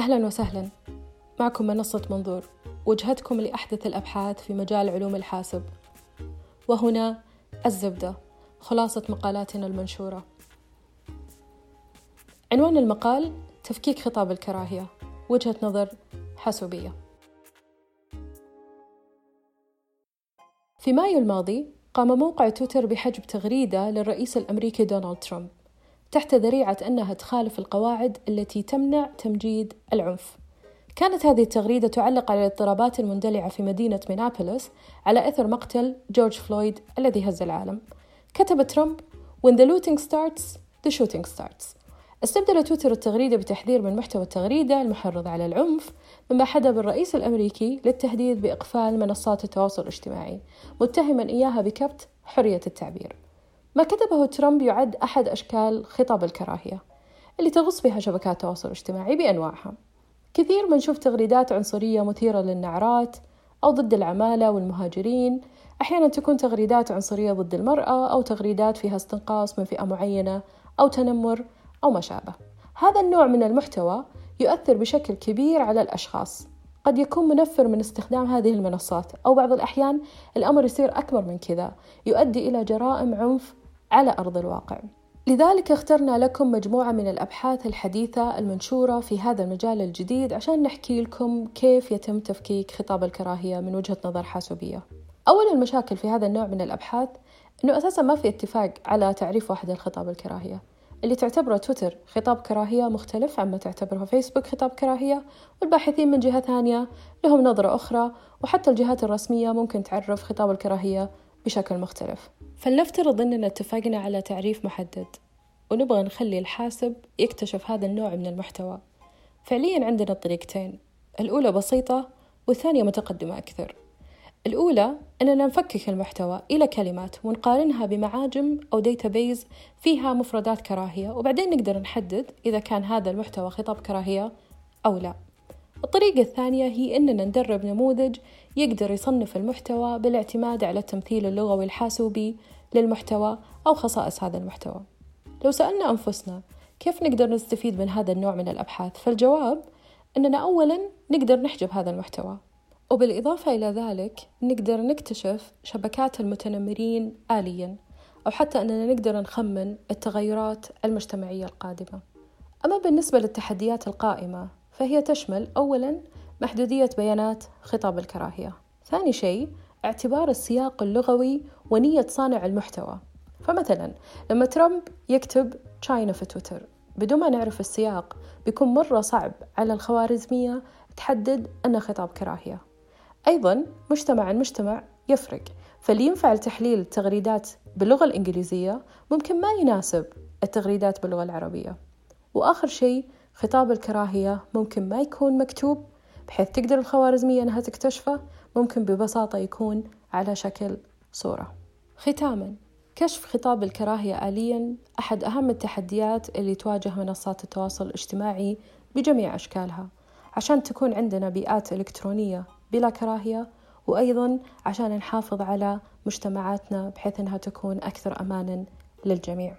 أهلا وسهلا. معكم منصة منظور وجهتكم لأحدث الأبحاث في مجال علوم الحاسب. وهنا الزبدة خلاصة مقالاتنا المنشورة. عنوان المقال تفكيك خطاب الكراهية وجهة نظر حاسوبية. في مايو الماضي قام موقع تويتر بحجب تغريدة للرئيس الأمريكي دونالد ترامب. تحت ذريعة أنها تخالف القواعد التي تمنع تمجيد العنف. كانت هذه التغريدة تعلق على الاضطرابات المندلعة في مدينة مينابوليس على إثر مقتل جورج فلويد الذي هز العالم. كتب ترامب: When the looting starts, the shooting starts. استبدل تويتر التغريدة بتحذير من محتوى التغريدة المحرض على العنف مما حدى بالرئيس الأمريكي للتهديد بإقفال منصات التواصل الاجتماعي متهما إياها بكبت حرية التعبير ما كتبه ترامب يعد أحد أشكال خطاب الكراهية اللي تغص بها شبكات التواصل الاجتماعي بأنواعها. كثير ما نشوف تغريدات عنصرية مثيرة للنعرات أو ضد العمالة والمهاجرين. أحيانا تكون تغريدات عنصرية ضد المرأة أو تغريدات فيها استنقاص من فئة معينة أو تنمر أو ما شابه. هذا النوع من المحتوى يؤثر بشكل كبير على الأشخاص. قد يكون منفر من استخدام هذه المنصات أو بعض الأحيان الأمر يصير أكبر من كذا يؤدي إلى جرائم عنف على أرض الواقع. لذلك اخترنا لكم مجموعة من الأبحاث الحديثة المنشورة في هذا المجال الجديد عشان نحكي لكم كيف يتم تفكيك خطاب الكراهية من وجهة نظر حاسوبية. أول المشاكل في هذا النوع من الأبحاث أنه أساسا ما في اتفاق على تعريف واحد لخطاب الكراهية اللي تعتبره تويتر خطاب كراهية مختلف عما تعتبره فيسبوك خطاب كراهية والباحثين من جهة ثانية لهم نظرة أخرى وحتى الجهات الرسمية ممكن تعرف خطاب الكراهية بشكل مختلف. فلنفترض أننا اتفقنا على تعريف محدد ونبغى نخلي الحاسب يكتشف هذا النوع من المحتوى. فعليا عندنا طريقتين الأولى بسيطة والثانية متقدمة أكثر. الأولى أننا نفكك المحتوى إلى كلمات ونقارنها بمعاجم أو ديتابيز فيها مفردات كراهية وبعدين نقدر نحدد إذا كان هذا المحتوى خطاب كراهية أو لا. الطريقة الثانية هي أننا ندرب نموذج يقدر يصنف المحتوى بالاعتماد على التمثيل اللغوي الحاسوبي للمحتوى أو خصائص هذا المحتوى. لو سألنا أنفسنا كيف نقدر نستفيد من هذا النوع من الأبحاث؟ فالجواب أننا أولا نقدر نحجب هذا المحتوى وبالإضافة إلى ذلك نقدر نكتشف شبكات المتنمرين آليا أو حتى أننا نقدر نخمن التغيرات المجتمعية القادمة. أما بالنسبة للتحديات القائمة فهي تشمل أولا محدودية بيانات خطاب الكراهية. ثاني شيء اعتبار السياق اللغوي ونية صانع المحتوى. فمثلا لما ترامب يكتب تشاينا في تويتر بدون ما نعرف السياق بيكون مرة صعب على الخوارزمية تحدد أنه خطاب كراهية. أيضا مجتمع عن مجتمع يفرق. فاللي ينفع لتحليل التغريدات باللغة الإنجليزية ممكن ما يناسب التغريدات باللغة العربية. وآخر شيء خطاب الكراهية ممكن ما يكون مكتوب بحيث تقدر الخوارزمية أنها تكتشفه ممكن ببساطة يكون على شكل صورة. ختاما كشف خطاب الكراهية آليا أحد أهم التحديات اللي تواجه منصات التواصل الاجتماعي بجميع أشكالها. عشان تكون عندنا بيئات إلكترونية بلا كراهية وأيضا عشان نحافظ على مجتمعاتنا بحيث أنها تكون أكثر أمانا للجميع.